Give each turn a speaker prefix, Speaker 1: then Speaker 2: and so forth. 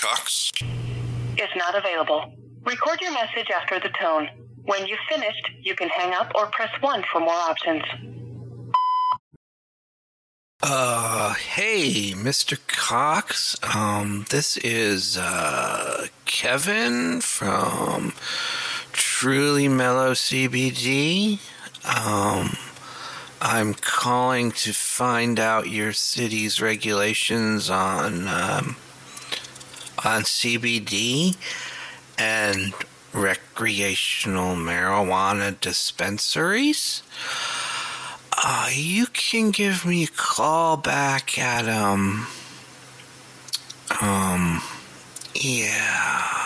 Speaker 1: Cox
Speaker 2: is not available. Record your message after the tone. When you've finished, you can hang up or press 1 for more options.
Speaker 3: Uh, hey, Mr. Cox. Um, this is, uh, Kevin from Truly Mellow CBD. Um, I'm calling to find out your city's regulations on, um, on CBD and recreational marijuana dispensaries. Uh, you can give me a call back at, um, um, yeah.